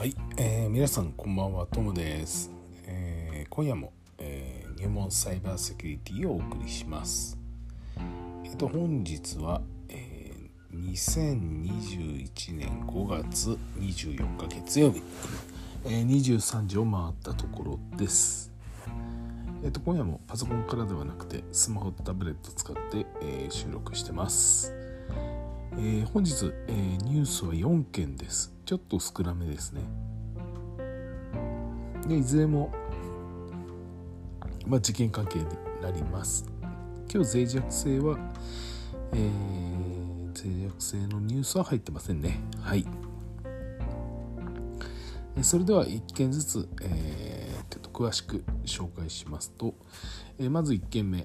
はい、えー、皆さんこんばんはトムです、えー、今夜も、えー、入門サイバーセキュリティをお送りします。えっ、と本日は、えー、2021年5月24日月曜日、えー、23時を回ったところです。えっ、と今夜もパソコンからではなくてスマホとタブレット使って、え、収録してます。えー、本日、えー、ニュースは4件です。ちょっと少なめですね。でいずれも、まあ、事件関係になります。今日脆弱性は、えー、脆弱性のニュースは入ってませんね。はい。それでは1件ずつ、えー、ちょっと詳しく紹介しますと、えー、まず1件目、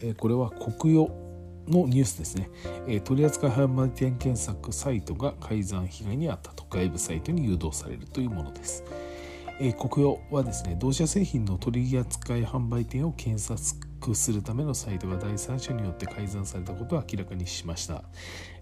えー、これは国用のニュースですね、え取扱販売店検索サイトが改ざん被害に遭ったと外部サイトに誘導されるというものです。え国用はですね同社製品の取扱販売店を検索するためのサイトが第三者によって改ざんされたことを明らかにしました、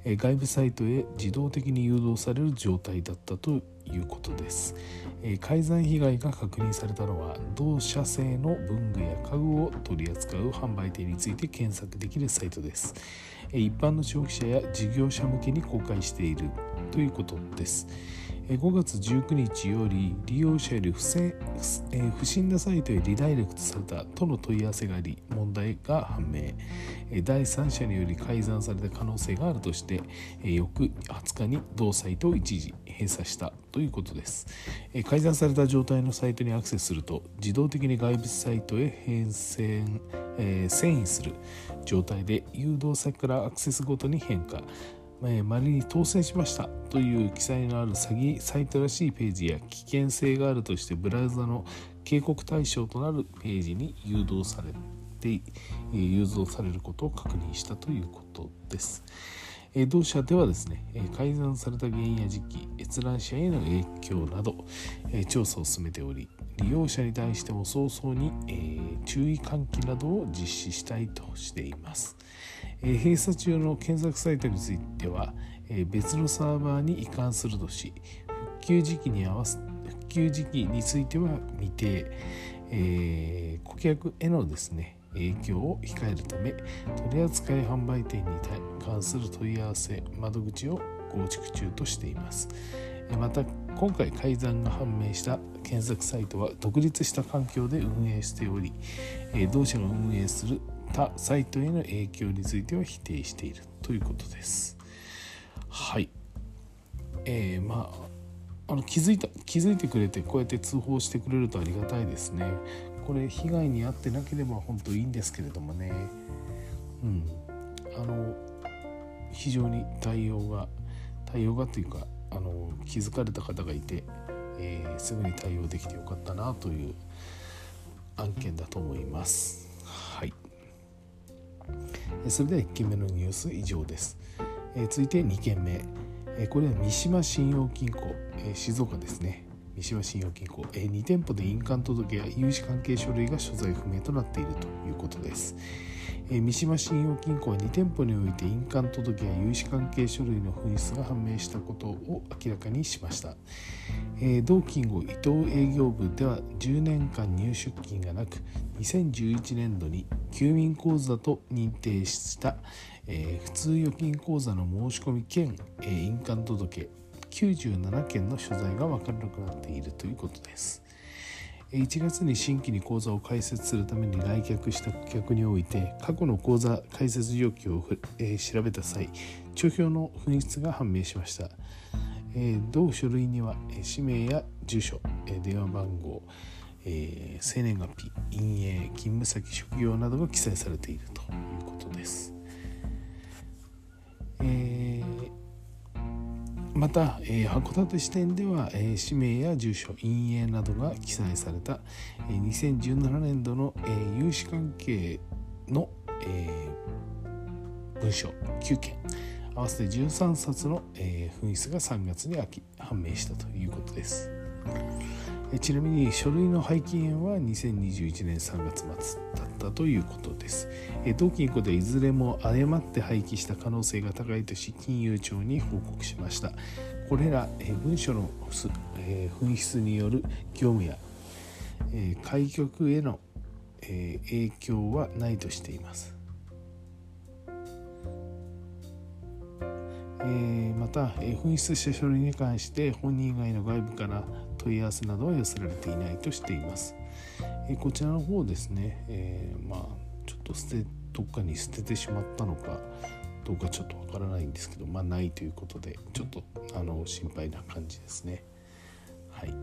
え外部サイトへ自動的に誘導される状態だったということです、え改ざん被害が確認されたのは同社製の文具や家具を取り扱う販売店について検索できるサイトです、え一般の消費者や事業者向けに公開しているということです。5月19日より利用者より不正不審なサイトへリダイレクトされたとの問い合わせがあり問題が判明。第三者により改ざんされた可能性があるとして翌20日に同サイトを一時閉鎖したということです。改ざんされた状態のサイトにアクセスすると自動的に外部サイトへ変遷、え、遷移する状態で誘導先からアクセスごとに変化。えー、に当選しましたという記載のある詐欺サイトらしいページや危険性があるとしてブラウザの警告対象となるページに誘導されて、え、誘導されることを確認したということです。え、同社ではですね、え、改ざんされた原因や時期、閲覧者への影響など、え、調査を進めており、利用者に対しても早々に、え、注意喚起などを実施したいとしています。えー、閉鎖中の検索サイトについては、えー、別のサーバーに移管するとし復旧時期に合わせ復旧時期については未定、えー、顧客へのですね影響を控えるため取扱い販売店に関する問い合わせ窓口を構築中としています。また今回改ざんが判明した検索サイトは独立した環境で運営しており同社が運営する他サイトへの影響については否定しているということです。はい。えー、まああの気づいた気づいてくれてこうやって通報してくれるとありがたいですね。これ被害に遭ってなければ本当いいんですけれどもね。うん。あの非常に対応が対応がというかあの気づかれた方がいて、えー、すぐに対応できてよかったなという案件だと思います。それでは1件目のニュース以上です。続いて2件目、これは三島信用金庫、静岡ですね。三島信用金庫、2店舗で印鑑届や融資関係書類が所在不明となっているということです。え三島信用金庫は2店舗において印鑑届や融資関係書類の紛失が判明したことを明らかにしました。え同金庫伊藤営業部では10年間入出金がなく2011年度に休眠口座と認定した、え、普通預金口座の申し込み兼、え、印鑑届97件の所在が分からなくなっているということです。1月に新規に口座を開設するために来客した顧客において過去の口座開設状況を、え、調べた際帳票の紛失が判明しました、え、同書類には、え氏名や住所、え電話番号、えー、生年月日陰影勤務先職業などが記載されているということです。また、えー、函館支店では、えー、氏名や住所陰影などが記載された、えー、2017年度の、えー、融資関係の、えー、文書9件合わせて13冊の、えー、紛失が3月に判明したということです。ちなみに書類の廃棄園は2021年3月末だったということです。同金庫でいずれも誤って廃棄した可能性が高いとし金融庁に報告しました。これら文書の紛失による業務や開局への影響はないとしています。また紛失した書類に関して本人以外の外部から問い合わせなどは寄せられていないとしています。えこちらの方ですね、えー、まあちょっと捨てどっかに捨ててしまったのかどうかちょっとわからないんですけどまあないということでちょっとあの心配な感じですね。はい。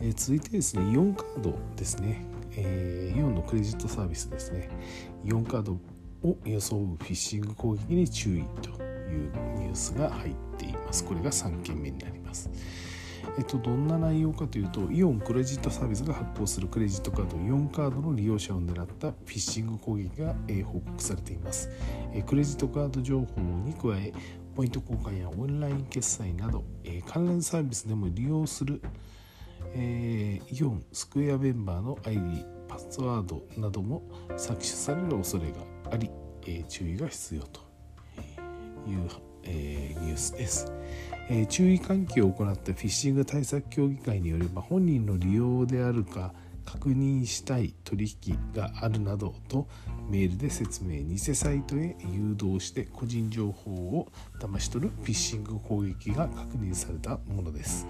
えー、続いてですねイオンカードですね、えー、イオンのクレジットサービスですねイオンカードを装うフィッシング攻撃に注意というニュースが入っていますこれが3件目になりますえっと、どんな内容かというとイオンクレジットサービスが発行するクレジットカードイオンカードの利用者を狙ったフィッシング攻撃が、え、報告されています、え、クレジットカード情報に加えポイント交換やオンライン決済など、え、関連サービスでも利用する、えイオンスクエアメンバーの ID パスワードなども搾取される恐れがあり、え注意が必要という、えニュースです。えー、注意喚起を行ったフィッシング対策協議会によれば本人の利用であるか確認したい取引があるなどとメールで説明偽サイトへ誘導して個人情報を騙し取るフィッシング攻撃が確認されたものです、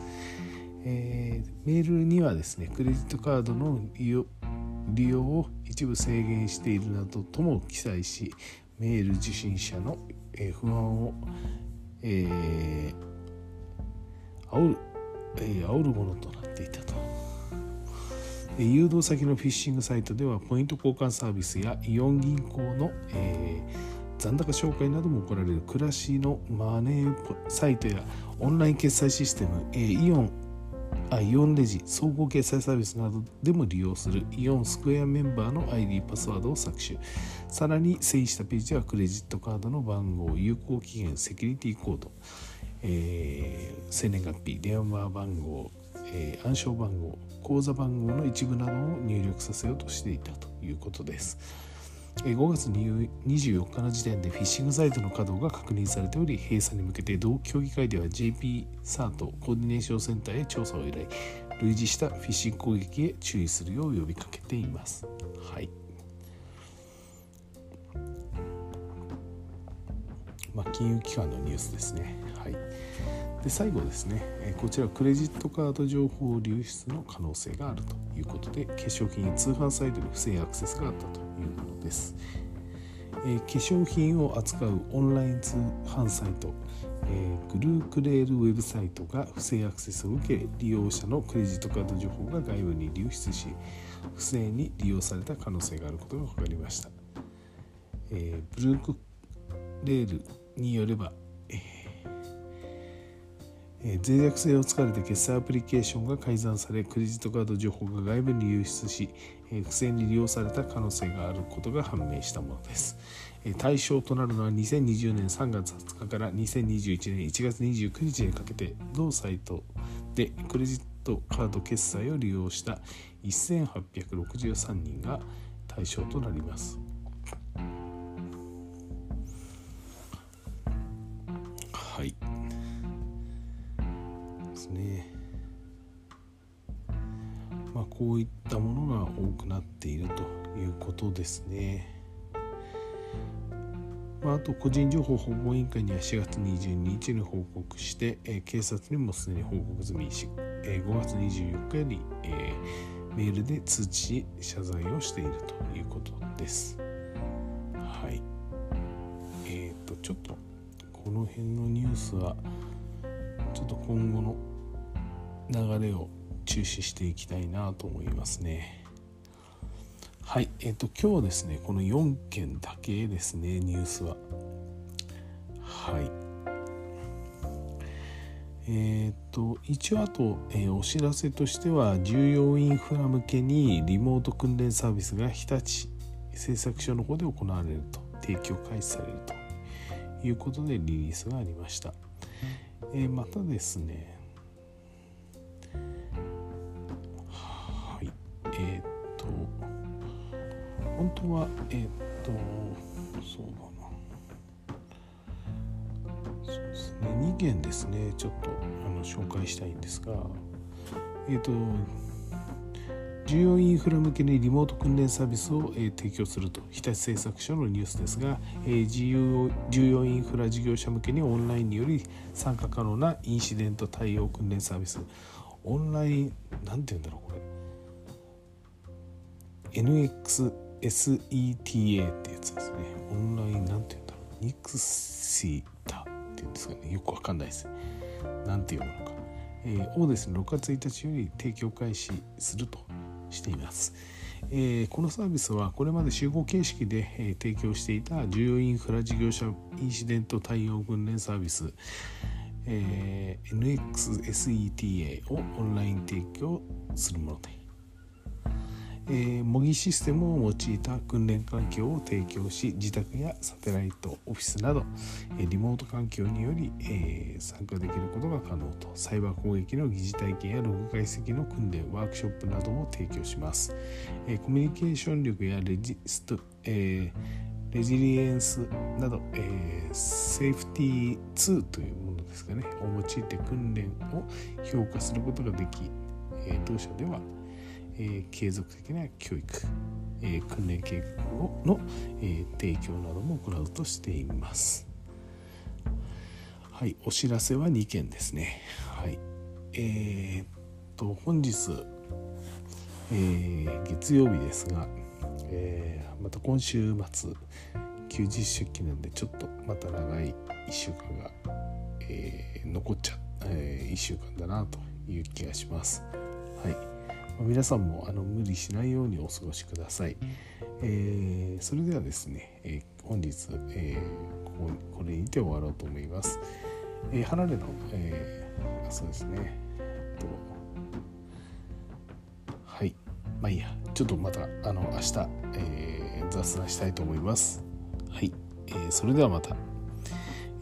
えー、メールにはですねクレジットカードの利用利用を一部制限しているなどとも記載しメール受信者のえ不安を、えー煽る、えー、煽るものとなっていたと。誘導先のフィッシングサイトではポイント交換サービスやイオン銀行の、えー、残高紹介なども行われる暮らしのマネーサイトやオンライン決済システム、えー、イオンあイオンレジ総合決済サービスなどでも利用するイオンスクエアメンバーの ID パスワードを搾取さらに整理したページはクレジットカードの番号有効期限セキュリティコードえー、生年月日電話番号、えー、暗証番号口座番号の一部などを入力させようとしていたということです。5月24日の時点でフィッシングサイトの稼働が確認されており閉鎖に向けて同協議会では JP サートコーディネーションセンターへ調査を依頼類似したフィッシング攻撃へ注意するよう呼びかけています。はいまあ、金融機関のニュースですね。はい、で最後ですね、えこちらクレジットカード情報流出の可能性があるということで化粧品通販サイトに不正アクセスがあったというものです。え化粧品を扱うオンライン通販サイト、えグルークレールウェブサイトが不正アクセスを受け利用者のクレジットカード情報が外部に流出し不正に利用された可能性があることが分かりました。えブルークレールによればえ脆弱性を突かれて決済アプリケーションが改ざんされクレジットカード情報が外部に流出し、え不正に利用された可能性があることが判明したものです、え対象となるのは2020年3月20日から2021年1月29日にかけて同サイトでクレジットカード決済を利用した1863人が対象となります。こういったものが多くなっているということですねまあ、と個人情報保護委員会には4月22日に報告して、え、警察にもすでに報告済みし、え、5月24日より、え、メールで通知し謝罪をしているということです。はい。えっ、とちょっとこの辺のニュースはちょっと今後の流れを注視していきたいなと思いますね。はい、えっ、と今日ですねこの4件だけですねニュースは。はい。えっ、と一応あと、えー、お知らせとしては重要インフラ向けにリモート訓練サービスが日立製作所の方で行われると提供開始されるということでリリースがありました。えー、またですね本当はえー、っとそうだな。そうですね。2件ですね。ちょっとあの紹介したいんですが。えー、っと重要インフラ向けにリモート訓練サービスを、え、提供すると。日立製作所のニュースですが、え、重要インフラ事業者向けにオンラインにより参加可能なインシデント対応訓練サービス。オンラインなんて言うんだろうこれ。NX SETA ってやつですね。オンラインなんて言うんだろう。ニクシタっていうんですかね。よくわかんないです。なんて読むのか、えー、をですね6月1日より提供開始するとしています。えー、このサービスはこれまで集合形式で、えー、提供していた重要インフラ事業者インシデント対応訓練サービス、えー、NXSETA をオンライン提供するものでえー、模擬システムを用いた訓練環境を提供し自宅やサテライトオフィスなど、えー、リモート環境により、えー、参加できることが可能と。サイバー攻撃の疑似体験やログ解析の訓練ワークショップなども提供します、えコミュニケーション力やレジスト、えレジリエンスなど、えセーフティー2というものですかねを用いて訓練を評価することができ、え当社ではえー、継続的な教育、えー、訓練計画をの、えー、提供なども行うとしています。はい、お知らせは2件ですね。はい、えー、っと本日、え、月曜日ですが、え、また今週末休日出勤なんでちょっとまた長い1週間が、え、残っちゃ、え、1週間だなという気がします。はい皆さんもあの無理しないようにお過ごしください。えー、それではですね、えー、本日、えー、こここれにて終わろうと思います。えー、離れの、えー、そうですね、とはい、まあいいや、ちょっとまたあの明日、えー、雑談したいと思います。はい、えー、それではまた。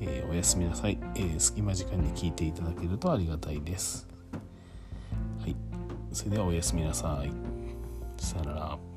えー、おやすみなさい、えー、隙間時間に聞いていただけるとありがたいです。それではおやすみなさい。さよなら。